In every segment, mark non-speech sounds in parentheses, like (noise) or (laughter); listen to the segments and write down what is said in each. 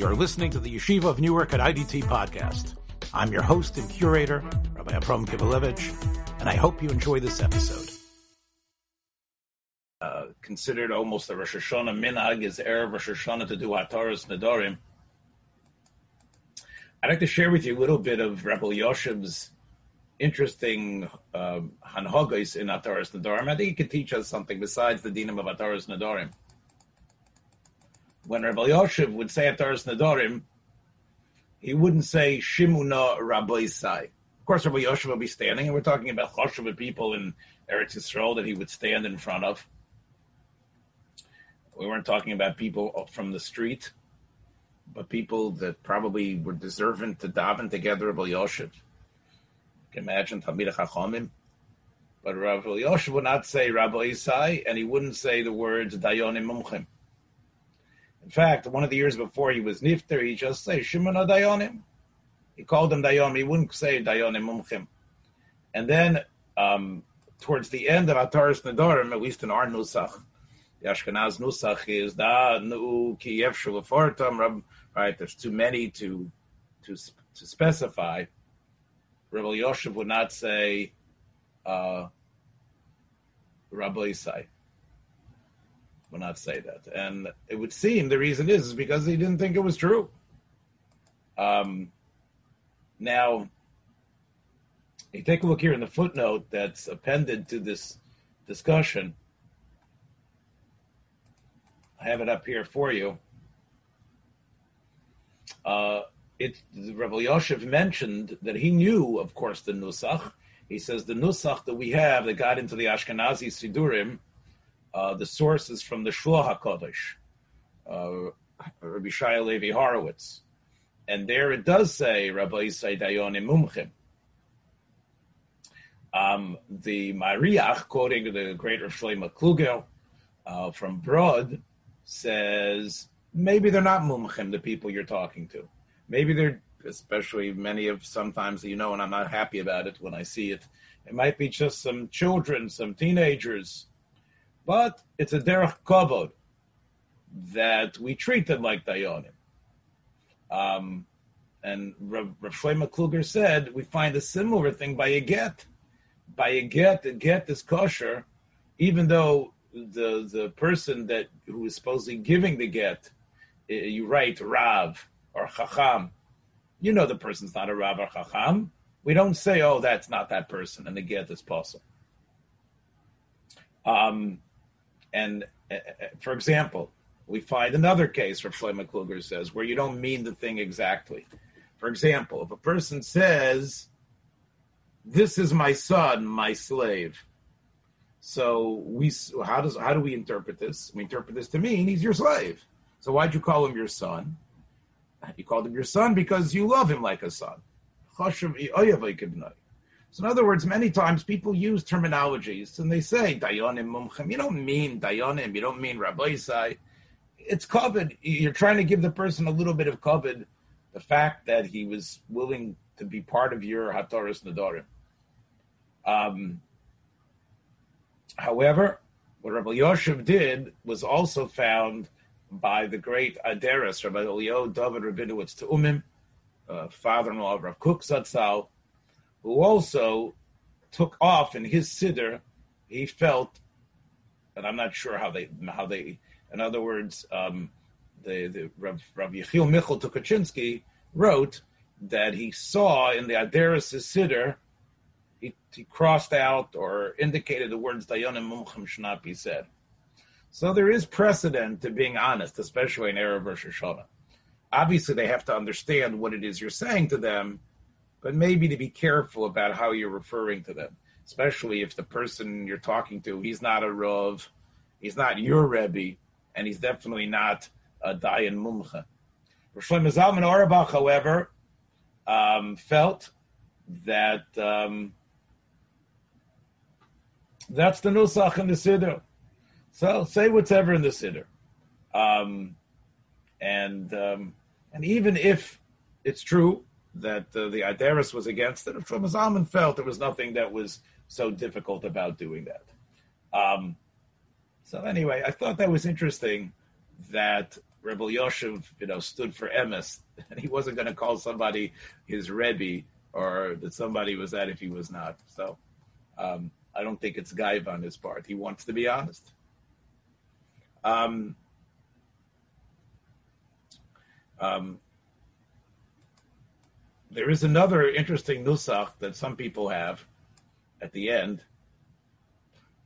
You're listening to the Yeshiva of Newark at IDT podcast. I'm your host and curator, Rabbi Abram Kivelevitz, and I hope you enjoy this episode. Uh, considered almost a Rosh Hashanah minhag is Erev Rosh Hashanah to do Hataras Nedarim. I'd like to share with you a little bit of Rav Elyashiv's interesting um, hanhagos in Hataras Nedarim. I think he could teach us something besides the dinam of Hataras Nedarim when Rav Elyashiv would say Ataras Nedarim, he wouldn't say Shimuna Rabbi Sai. Of course, Rav Elyashiv would be standing, and we're talking about Choshev people in Eretz Yisrael that he would stand in front of. We weren't talking about people from the street, but people that probably were deserving to daven together Rav Elyashiv. You can imagine Talmid Chachamim. But Rav Elyashiv would not say Rabbi Isai, and he wouldn't say the words Dayonim Mumchim. In fact, one of the years before he was nifter, he just say Shimon Dayonim. He called them Dayonim. He wouldn't say Dayonim Mumchim. And then um, towards the end of Ataris Nedarim, at least in our Nusach, the Ashkenaz Nusach is Da Nu Ki Yefshu Right, there's too many to to to specify. Rav Elyashiv would not say uh, Rabbi Isai will not say that. And it would seem the reason is, is because he didn't think it was true. Um, now, you take a look here in the footnote that's appended to this discussion. I have it up here for you. Uh, it Rav Elyashiv mentioned that he knew, of course, the Nusach. He says the Nusach that we have that got into the Ashkenazi Sidurim uh, the source is from the Shelah HaKadosh, uh, Rabbi Shai Levi Horowitz. And there it does say, Rabbi Isai Dayonim Mumchim. Um, the Mariach, quoting the great Rav Shlomo Kluger uh, from Broad, says maybe they're not mumchim, the people you're talking to. Maybe they're, especially many of sometimes you know, and I'm not happy about it when I see it. It might be just some children, some teenagers but it's a derech kavod that we treat them like dayanim. Um, and Rav, Shlomo Kluger said we find a similar thing by a get. By a get, the get is kosher, even though the the person that who is supposedly giving the get, you write Rav or Chacham. You know the person's not a Rav or Chacham. We don't say, oh, that's not that person, and the get is possible. Um, and uh, uh, for example, we find another case where Shlomo Kluger says where you don't mean the thing exactly. For example, if a person says, "This is my son, my slave," so we how does how do we interpret this? We interpret this to mean he's your slave. So why'd you call him your son? You called him your son because you love him like a son. So, in other words, many times people use terminologies and they say dayanim mumchem. You don't mean dayanim. You don't mean rabbi. It's covered. You're trying to give the person a little bit of covered. The fact that he was willing to be part of your hataras nedarim. Um, however, what Rabbi Yoshev did was also found by the great Aderes, Rabbi Elio David Rabinowitz Teumim, uh, father-in-law of Rav Kook Zatzal, who also took off in his siddur. He felt, and I'm not sure how they how they. In other words, um, the the Rav, Yechiel Michal Tukachinsky wrote that he saw in the Aderis siddur. He, he crossed out or indicated the words Dayanim Mumchim be said. So there is precedent to being honest, especially in Erev Rosh Hashanah. Obviously, they have to understand what it is you're saying to them, but maybe to be careful about how you're referring to them, especially if the person you're talking to, he's not a Rav, he's not your Rebbe, and he's definitely not a Dayan Mumcha. Roshlim Zalman Auerbach, however, um, felt that um, that's the Nusach in the Siddur. So say whatever in the Siddur. Um, and um, and even if it's true that uh, the Idaris was against it. Shlomo Zalman felt there was nothing that was so difficult about doing that. Um, so anyway, I thought that was interesting that Reb Elyashiv, you know, stood for emes, (laughs) and he wasn't going to call somebody his rebbe or that somebody was that if he was not. So um, I don't think it's gaiva on his part. He wants to be honest. Um, um, there is another interesting nusach that some people have at the end.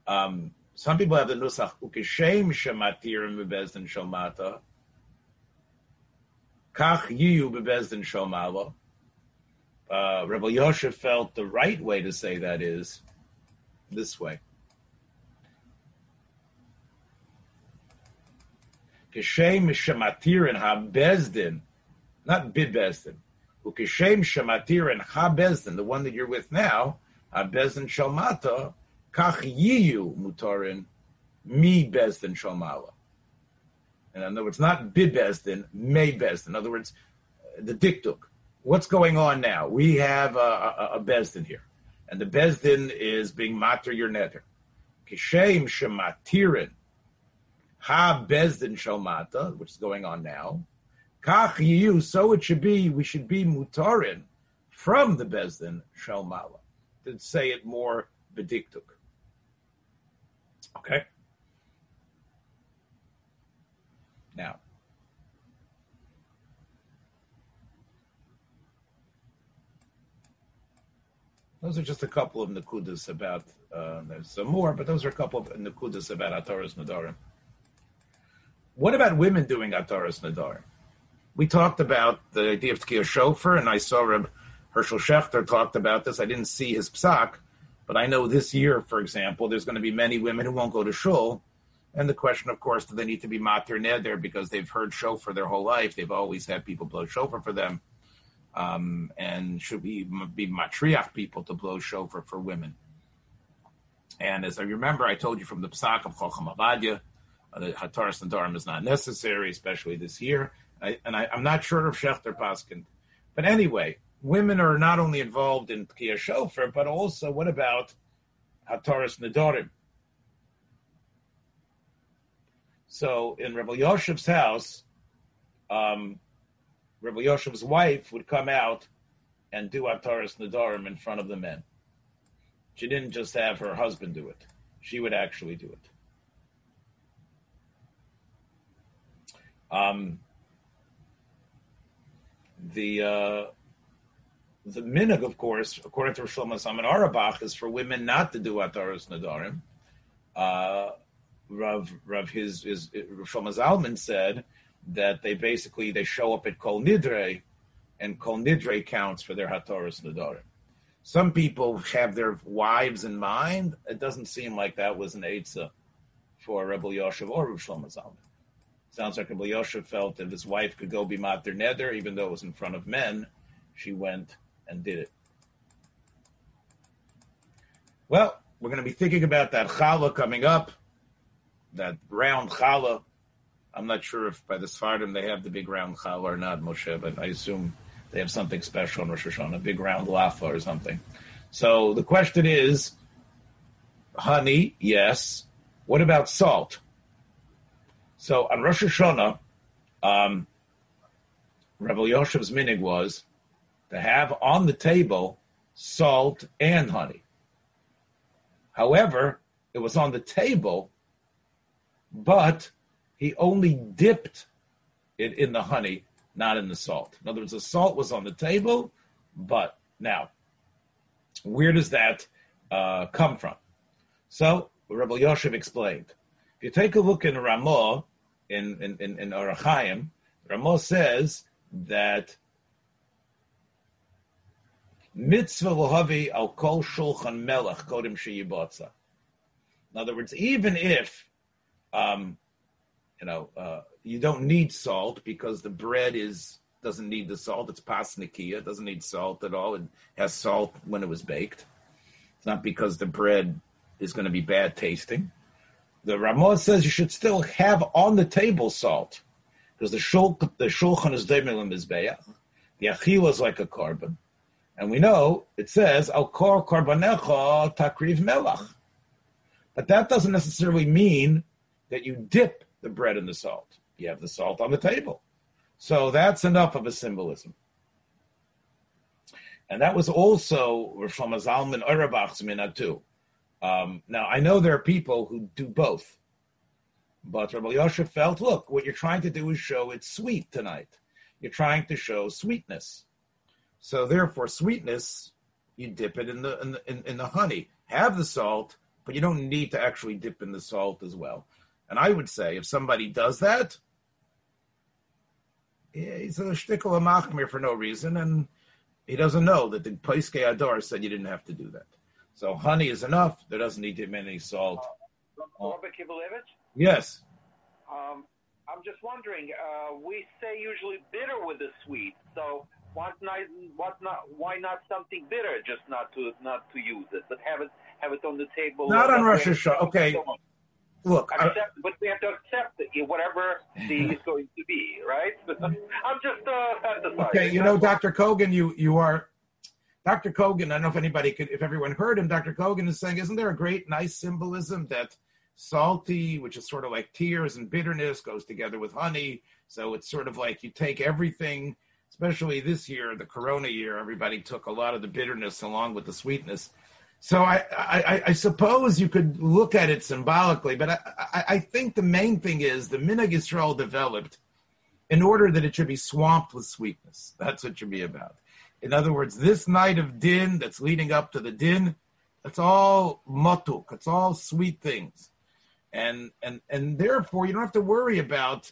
Um, some people have the nusach ukishem shematirim bebezdin shomata kach yiyu bebezdin shomalo. Uh, Rebbe Yosef felt the right way to say that is this way. Kishem shematirin ha-bezdin, not bid-bezdin. Ukishem shematirin ha-bezdin, the one that you're with now, ha-bezdin shalmata, kach yiyu mutarin, mi bezdin shalmala. In other words, not bid bezdin, may bezdin. In other words, the diktuk. What's going on now? We have a, a, a bezdin here, and the bezdin is being matir your nether. Kishem ha bezdin shalmata, which is going on now. Kach so it should be. We should be mutarin from the bezdin shalmala. To say it more bediktuk. Okay. Now, those are just a couple of nakudas about. Uh, there's some more, but those are a couple of nakudas about Ataras Nedarim. What about women doing Ataras Nedarim? We talked about the idea of Tkiya Shofar, and I saw Reb Hershel Schachter talked about this. I didn't see his psak, but I know this year, for example, there's going to be many women who won't go to shul. And the question, of course, do they need to be matir neder because they've heard shofar their whole life? They've always had people blow shofar for them. Um, and should we be matriach people to blow shofar for women? And as I remember, I told you from the psak of Chocham Ovadia, uh, the Hataras Nedarim is not necessary, especially this year. I, and I, am not sure of Shechter Paskin. But anyway, women are not only involved in Tkiya Shofar, but also what about Hataras Nedarim? So in Reb Elyashiv's house, um, Reb Elyashiv's wife would come out and do Ataras Nedarim in front of the men. She didn't just have her husband do it; she would actually do it. Um, the uh, the minig, of course, according to Shlomo Zalman Auerbach, is for women not to do Ataras Nedarim. Uh, Rav Rav his his Shlomo Zalman said that they basically they show up at Kol Nidre, and Kol Nidre counts for their Hataras Nedarim. Some people have their wives in mind. It doesn't seem like that was an Eitzah for Reb Elyashiv or Rav Shlomo Zalman. Sounds like Yoshev felt that his wife could go be Mater Neder, even though it was in front of men. She went and did it. Well, we're going to be thinking about that challah coming up, that round challah. I'm not sure if by the Sfardim they have the big round challah or not, Moshe, but I assume they have something special in Rosh Hashanah, a big round lafa or something. So the question is, honey, yes. What about salt? So on Rosh Hashanah, um, Reb Elyashiv's minig was to have on the table salt and honey. However, it was on the table, but he only dipped it in the honey, not in the salt. In other words, the salt was on the table, but now, where does that uh, come from? So, Reb Elyashiv explained. If you take a look in Ramah, in, in, in, in Orach Chayim, Ramah says that mitzvah lohavi al kol shulchan melech kodim sheyibotza. In other words, even if um, you know uh, you don't need salt because the bread is doesn't need the salt. It's pasnikia. It doesn't need salt at all. It has salt when it was baked. It's not because the bread is going to be bad tasting. The Ramah says you should still have on the table salt because the shul the shulchan is demilim mizbeach. The achila is like a carbon. And we know it says al kor korbanecha takriv melach. But that doesn't necessarily mean that you dip the bread in the salt. you have the salt on the table. So that's enough of a symbolism. And that was also Shlomo Zalman Auerbach's minhag too. Um, now I know there are people who do both, but Rabbi Yosef felt, look, what you're trying to do is show it's sweet tonight. You're trying to show sweetness. So therefore, sweetness, you dip it in the in the, in, the honey. Have the salt, but you don't need to actually dip in the salt as well. And I would say if somebody does that, yeah, he's a shtickle of machmir for no reason, and he doesn't know that the Paiske Adar said you didn't have to do that. So honey is enough. There doesn't need to be any salt. Uh, Rabbi Kivelevitz? Yes. Um, I'm just wondering. Uh, we say usually bitter with the sweet. So why not? What not? Why not something bitter? Just not to not to use it, but have it have it on the table. Not on Rosh Hashanah. Okay. Look, accept, I, but we have to accept it, whatever the is (laughs) going to be, right? (laughs) I'm just uh. Okay, you know, Dr. Kogan, you you are Dr. Kogan. I don't know if anybody could, if everyone heard him. Dr. Kogan is saying, isn't there a great, nice symbolism that salty, which is sort of like tears and bitterness, goes together with honey. So it's sort of like you take everything, especially this year, the Corona year. Everybody took a lot of the bitterness along with the sweetness so I, I, I, suppose you could look at it symbolically, but I, I, think the main thing is the Minhag Yisrael developed in order that it should be swamped with sweetness. That's what it should be about. In other words, this night of din that's leading up to the din, it's all matuk, it's all sweet things. And and and therefore you don't have to worry about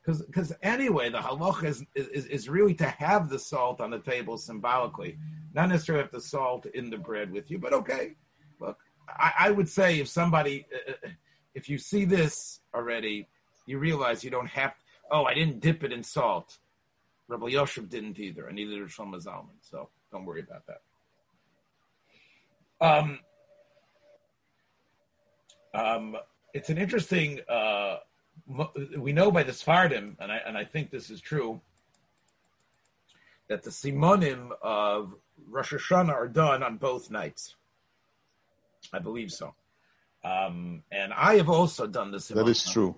because because anyway, the halach is, is is really to have the salt on the table symbolically, not necessarily have the salt in the bread with you. But okay, look, I, I would say if somebody, uh if you see this already, you realize you don't have. Oh, I didn't dip it in salt. Rabbi Yosef didn't either, and neither did Shlomo Zalman. So don't worry about that. Um, um, it's an interesting. Uh, we know by the Sfardim, and I, and I think this is true, that the Simonim of Rosh Hashanah are done on both nights. I believe so. Um, and I have also done the Simonim. That is true.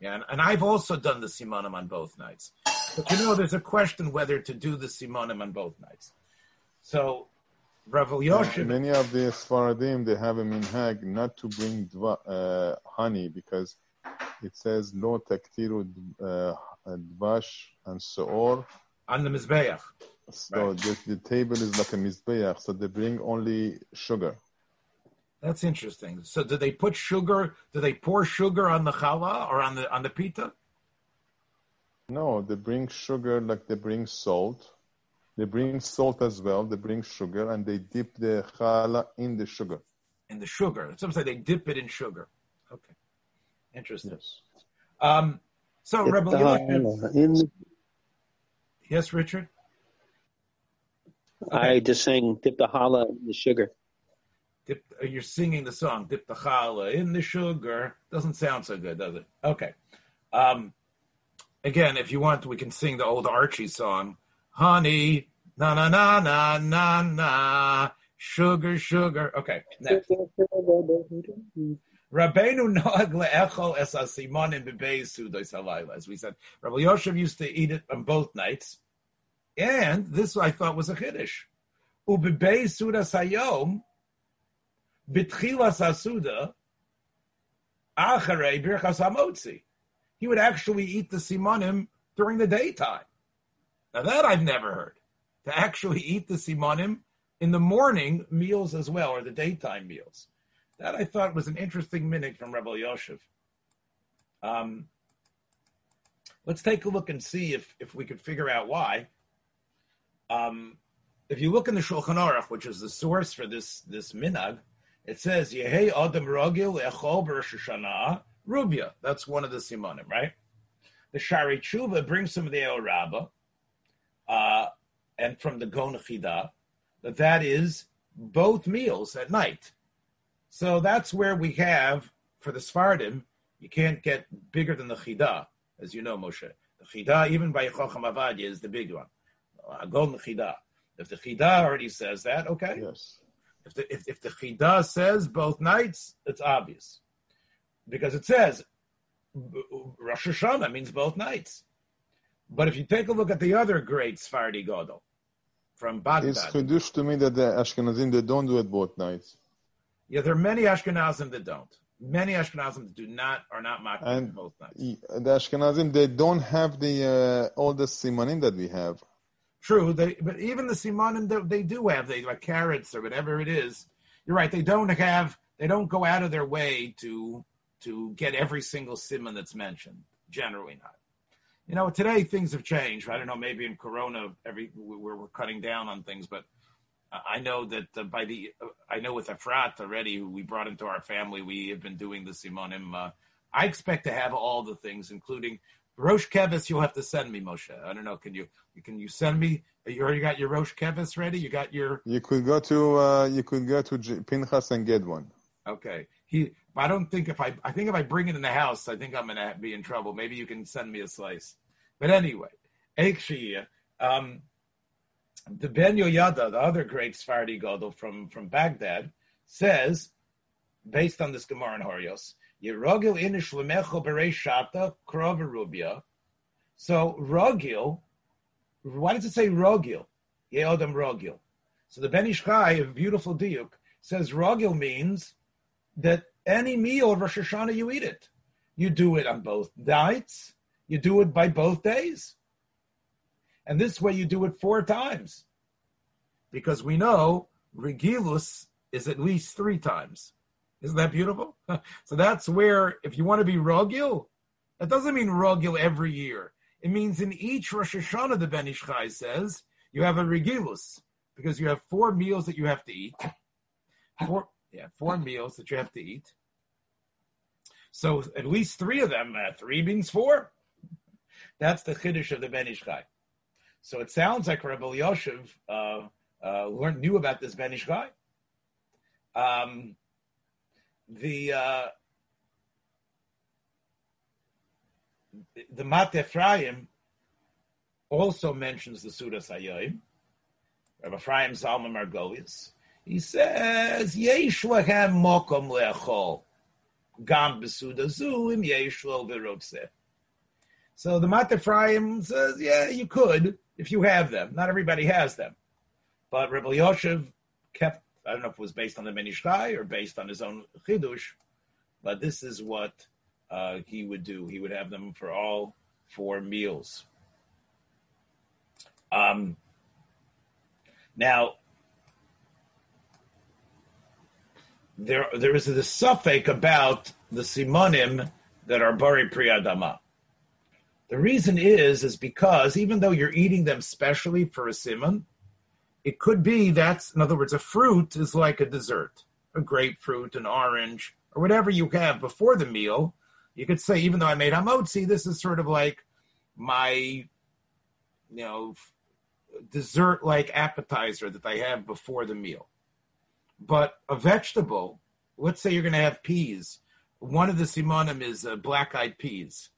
Yeah, and, and, I've also done the Simonim on both nights. But you know, there's a question whether to do the Simonim on both nights. So, Rav Elyashiv... Many of the Sfaradim, they have a minhag not to bring dva, uh, honey because it says lo taktiru uh, dvash and soor on the mizbeach. So right. the, the, table is like a mizbeach, so they bring only sugar. That's interesting. So do they put sugar? Do they pour sugar on the challah or on the on the pita? No, they bring sugar like they bring salt. They bring salt as well. They bring sugar and they dip the challah in the sugar. In the sugar. Some say they dip it in sugar. Okay. Interesting. Yes. Um, so, Rebel in, Yes, Richard? Okay. I just sang Dip the Challah in the Sugar. Dip, uh, you're singing the song Dip the Challah in the Sugar. Doesn't sound so good, does it? Okay. Um, again, if you want, we can sing the old Archie song Honey, na na na na na na, sugar, sugar. Okay, next. Rabbeinu noag le'echol es asimonim bebeis sudois halayla. As we said, Rav Elyashiv used to eat it on both nights. And this I thought was a chiddush. Ubebeis sudas hayom, bitchilas asuda, acharei birchas hamotzi. He would actually eat the simonim during the daytime. Now that I've never heard. To actually eat the simonim in the morning meals as well, or the daytime meals. That I thought was an interesting minute from Reb Elyashiv. Um, let's take a look and see if, if we could figure out why. Um, if you look in the Shulchan Aruch, which is the source for this this minag, it says Yehei Adam Rogil Echol Shana Rubia. That's one of the simonim, right? The Shari Tshuva brings some of the El Rabbah, uh, and from the Gon Chida, that that is both meals at night. So that's where we have for the Sfardim, you can't get bigger than the Chida, as you know, Moshe. The Chida, even by Chacham Ovadia, is the big one. Agon Chida. If the Chida already says that, okay. Yes. If the if, if the Chida says both nights, it's obvious, because it says Rosh Hashanah means both nights. But if you take a look at the other great Sfardi Godel from Baghdad, It's Chidush to me that the Ashkenazim, they don't do it both nights. yeah, there are many Ashkenazim that don't. Many Ashkenazim that do not are not mocking And both nights. the Ashkenazim, they don't have the uh, all the simanim that we have. True, they, but even the simanim that they do have, they like carrots or whatever it is. You're right. They don't have. They don't go out of their way to to get every single simon that's mentioned. Generally, not. You know, today things have changed. I don't know. Maybe in Corona, every we're, we're cutting down on things, but I know that uh, by the I know with Efrat already, who we brought into our family, we have been doing the simonim. Uh, I expect to have all the things, including Rosh Kevis. You'll have to send me, Moshe. I don't know. Can you can you send me? You already got your Rosh Kevis ready? You got your You could go to uh, you could go to Pinchas and get one. okay. He. I don't think if I. I think if I bring it in the house, I think I'm gonna be in trouble. Maybe you can send me a slice. But anyway, um, the Ben Yehoyada, the other great Sephardi Gadol from from Baghdad, says, based on this Gemara in Horios, Yerogil inish lemecho berei shata krov rubia. So rogil, why does it say rogil? Yeodam rogil. So the Ben Ish Chai, a beautiful diuk, says rogil means that any meal of Rosh Hashanah you eat it. You do it on both nights. You do it by both days. And this way you do it four times. Because we know regilus is at least three times. Isn't that beautiful? (laughs) so that's where, if you want to be rogil, that doesn't mean rogil every year. It means in each Rosh Hashanah, the Ben Ish Chai says, you have a regilus, because you have four meals that you have to eat. Four, yeah, four meals that you have to eat. So at least three of them, uh, three means four. That's the chiddush of the Ben Ish Chai. So it sounds like Rav Elyashiv uh, uh, learned knew about this Ben Ish Chai. Um, the uh, the Mateh Ephraim also mentions the Sudas Hayoim. Rabbi Ephraim Zalman Margolius. He says, Yesh mokom le'achol. Gam besuda zuim yesh lo. So the Mat says, yeah, you could if you have them. Not everybody has them. But Rav Elyashiv kept, I don't know if it was based on the Menishkai or based on his own Chidush, but this is what uh, he would do. He would have them for all four meals. Um, now, there there is a suffix about the simonim that are bari priyadama. The reason is is because even though you're eating them specially for a simon, it could be that's in other words a fruit is like a dessert, a grapefruit, an orange, or whatever you have before the meal. You could say even though I made hamotzi, this is sort of like my you know dessert like appetizer that I have before the meal. But a vegetable, let's say you're going to have peas. One of the simonim is uh, black eyed peas,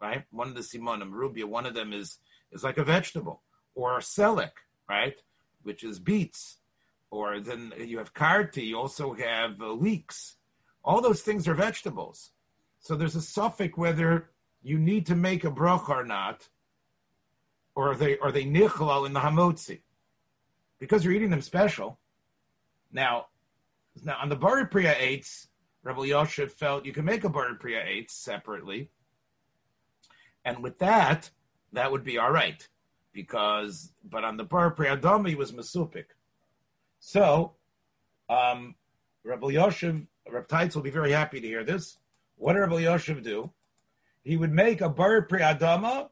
right? One of the simonim, rubia, one of them is, is like a vegetable. Or selic, right? Which is beets. Or then you have karti, you also have uh, leeks. All those things are vegetables. So there's a suffix whether you need to make a bracha or not, or are they are they nichlal in the hamotzi? Because you're eating them special. Now, now on the Bari Priya eights, Reb Elyashiv felt you can make a Bari Priya eights separately, and with that, that would be all right. Because, but on the Bari Priya Dami he was masupik. So, um, Rebbe Rebbe Teitz will be very happy to hear this. What did Rebbe do? He would make a Bari Priya Dama.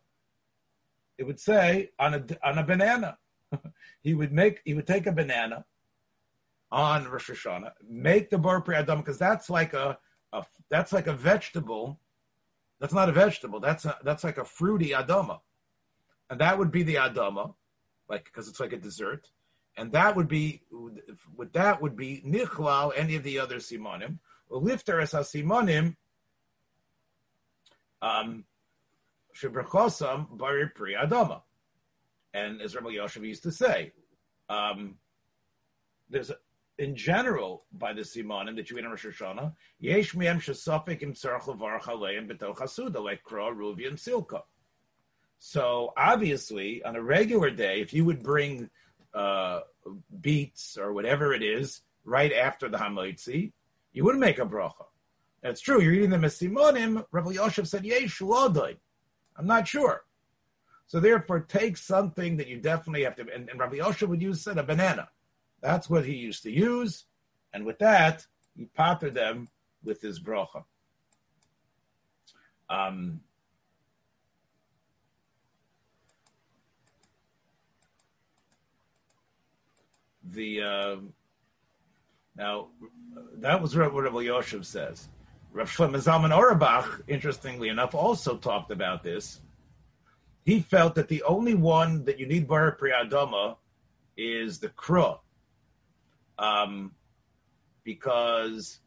It would say on a on a banana. (laughs) he would make he would take a banana on Rosh Hashanah, make the bar pri adam because that's like a, a that's like a vegetable. That's not a vegetable. That's a, that's like a fruity adama, and that would be the adama, like because it's like a dessert, and that would be with that would be nichlal any of the other simonim. Lifter as simonim. Um, Shibrachosam bari pri adama, and as Rav Elyashiv used to say, um, there's a, in general by the Simonim that you read in Rosh Hashanah, Yesh Miem Shesafik Im Tzarech Levarach Aleim B'Toch Hasuda, like Kra, Ruvi, and Silka. So obviously, on a regular day, if you would bring uh, beets or whatever it is right after the Hamoitzi, you wouldn't make a bracha. That's true. You're eating them as Simonim. Rabbi Yosef said, Yesh Lodoi. I'm not sure. So therefore, take something that you definitely have to. And, and Rabbi Yosef would use said a banana. That's what he used to use, and with that, he pottered them with his bracha. Um, the uh, now that was what Rabbi Yosef says. Rav Shlomo Zalman Auerbach, interestingly enough, also talked about this. He felt that the only one that you need bar priyadama is the kruh, um, because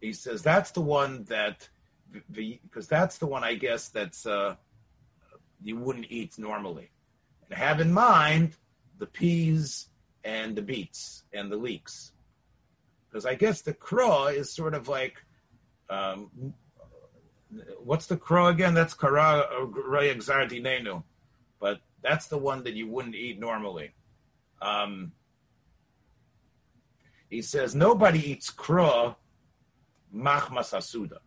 he says that's the one that because that's the one I guess that's uh, you wouldn't eat normally, and have in mind the peas and the beets and the leeks, because I guess the craw is sort of like um, what's the crow again? That's kara dinenu, but that's the one that you wouldn't eat normally. Um, he says nobody eats crow machmas asuda.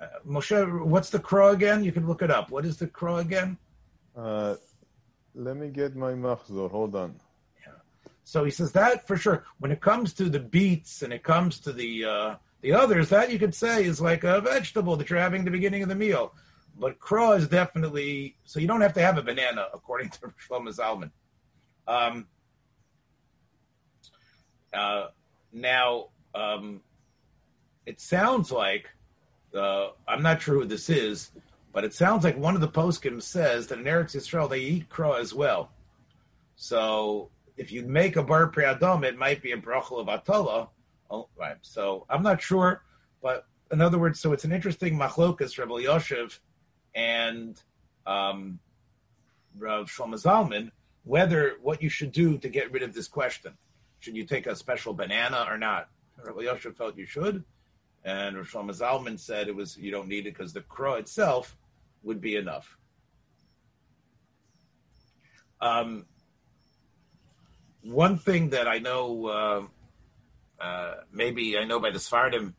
Uh, Moshe, what's the crow again? You can look it up. What is the crow again? Uh, let me get my machzor. Hold on. Yeah. So he says that for sure. When it comes to the beets and it comes to the uh, the others, that you could say is like a vegetable that you're having at the beginning of the meal. But craw is definitely so you don't have to have a banana, (laughs) according to Shlomo Zalman. Um, uh, now, um, it sounds like uh, I'm not sure who this is, but it sounds like one of the poskim says that in Eretz Yisrael they eat craw as well. So if you make a bar priadom, it might be a brachel of atala, Oh, right. So I'm not sure, but in other words, so it's an interesting machlokas, Reb Elyashiv and um, Rav Shlomo Zalman, whether what you should do to get rid of this question. Should you take a special banana or not? Rav Elyashiv felt you should, and Shlomo Zalman said it was you don't need it because the crow itself would be enough. Um, one thing that I know uh, uh, maybe I know by the Sfardim.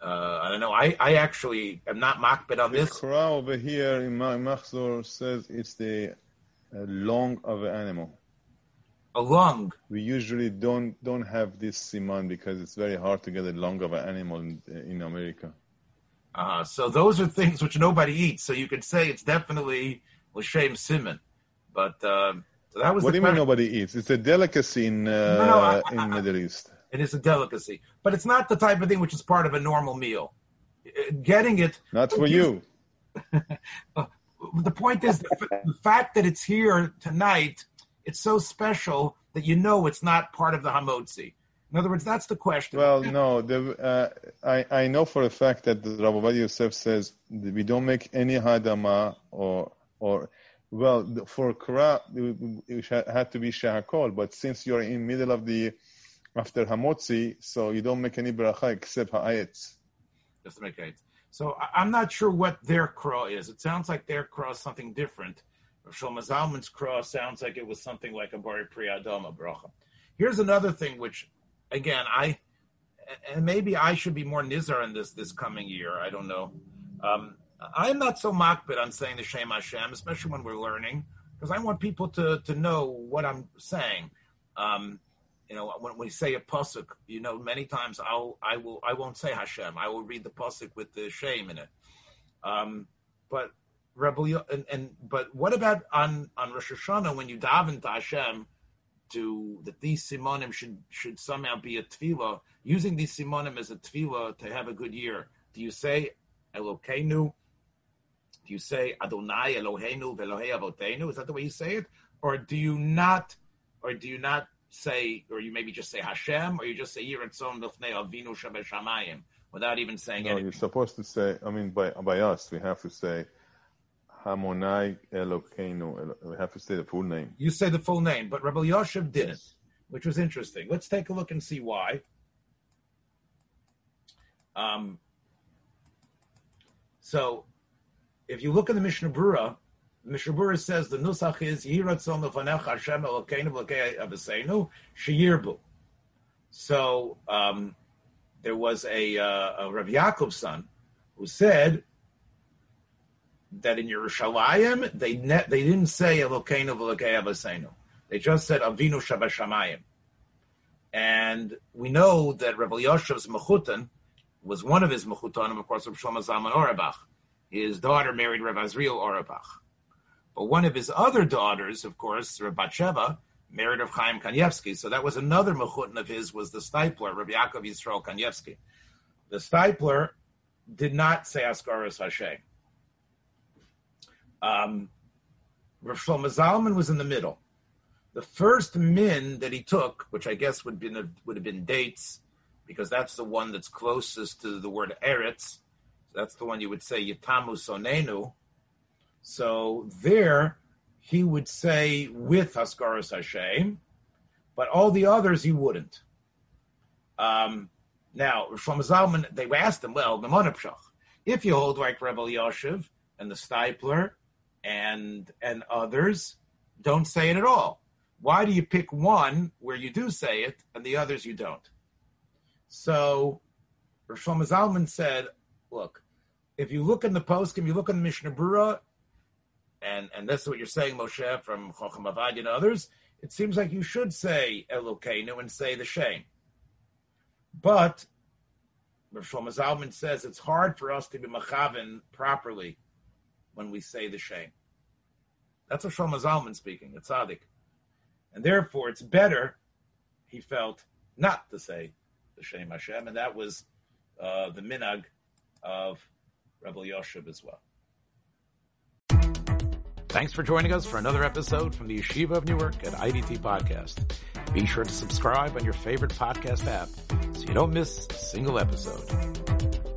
Uh, I don't know. I, I actually am not makbid on this. The Quran over here in my Machzor says it's the uh, lung of an animal. A lung. We usually don't don't have this siman because it's very hard to get a lung of an animal in, in America. Uh, so those are things which nobody eats. So you could say it's definitely l'shem simon. But uh, so that was. What do you mean nobody eats? It's a delicacy in uh, no, no, I, in I, Middle East. It is a delicacy, but it's not the type of thing which is part of a normal meal. Getting it. Not for you. (laughs) the point is the fact that it's here tonight. It's so special that you know it's not part of the hamotzi. In other words, that's the question. Well, no, the, uh, I, I know for a fact that the Rabbi Yosef says we don't make any hadama or or well for kara it had to be shahakol, but since you're in middle of the after hamotzi, so you don't make any bracha except ha'ayetz. Just to make ha'ayetz. So I'm not sure what their crow is. It sounds like their crow is something different. Shlomo Zalman's cross sounds like it was something like a bari priyadoma bracha. Here's another thing which, again, I and maybe I should be more nizar in this this coming year. I don't know. Um, I'm not so makbid on saying the Shem Hashem, especially when we're learning, because I want people to to know what I'm saying. Um, you know, when we say a pasuk, you know, many times I'll, I will, I won't say Hashem. I will read the pasuk with the shame in it. Um, but rebel and, and but what about on on Rosh Hashanah when you daven to Hashem to that these simonim should should somehow be a tefillah using these simonim as a tefillah to have a good year? Do you say Elokeinu? Do you say Adonai Eloheinu velohei Avotenu? Is that the way you say it, or do you not, or do you not say, or you maybe just say Hashem, or you just say Yiratzon Lifnei Avinu Shamayim, without even saying no, anything. you're supposed to say. I mean, by by us, we have to say Hamonai Elokeinu. We have to say the full name. You say the full name, but Rav Elyashiv didn't. Yes. which was interesting. Let's take a look and see why. Um, so, if you look in the Mishnah Brura, Mishnah Brura says the nusach is Yiratzon lefanech Hashem Elokeinu v'lokei Avosenu sheyirbu. So um, there was a, uh, a Rav Yaakov's son who said that in Yerushalayim they ne- they didn't say Elokeinu v'lokei Avosenu. They just said Avinu Shabashamayim. And we know that Rabbi Yosef's Mechutan was one of his Mechutanim, of course, of Shlomo Zalman Auerbach. His daughter married Rabbi Azriel Auerbach. But one of his other daughters, of course, Rabbi Batsheva, married of Chaim Kanievsky. So that was another Mechutan of his, was the Steipler, Rabbi Yaakov Yisrael Kanievsky. The Steipler did not say Askaras Hashem. Um, Rav Shlomo Zalman was in the middle. The first min that he took, which I guess would, been, would have been dates, because that's the one that's closest to the word Eretz. So that's the one you would say Yitamu Sonenu. So there, he would say with Haskaras Hashem, but all the others he wouldn't. Um, now, Shlomo Zalman, they asked him, well, if you hold like Reb Elyashiv and the Steipler and and others, don't say it at all. Why do you pick one where you do say it and the others you don't? So Shlomo Zalman said, look, if you look in the post, if you look in the Mishnah Brura, and and that's what you're saying, Moshe, from Chochem Avad and others, it seems like you should say Elokeinu and say the shame. But Shlomo Zalman says it's hard for us to be machavin properly when we say the shame. That's a Shlomo Zalman speaking, it's Tzaddik. And therefore, it's better, he felt, not to say the Shem Hashem, and that was uh, the minag of Reb Elyashiv as well. Thanks for joining us for another episode from the Yeshiva of Newark at IDT Podcast. Be sure to subscribe on your favorite podcast app so you don't miss a single episode.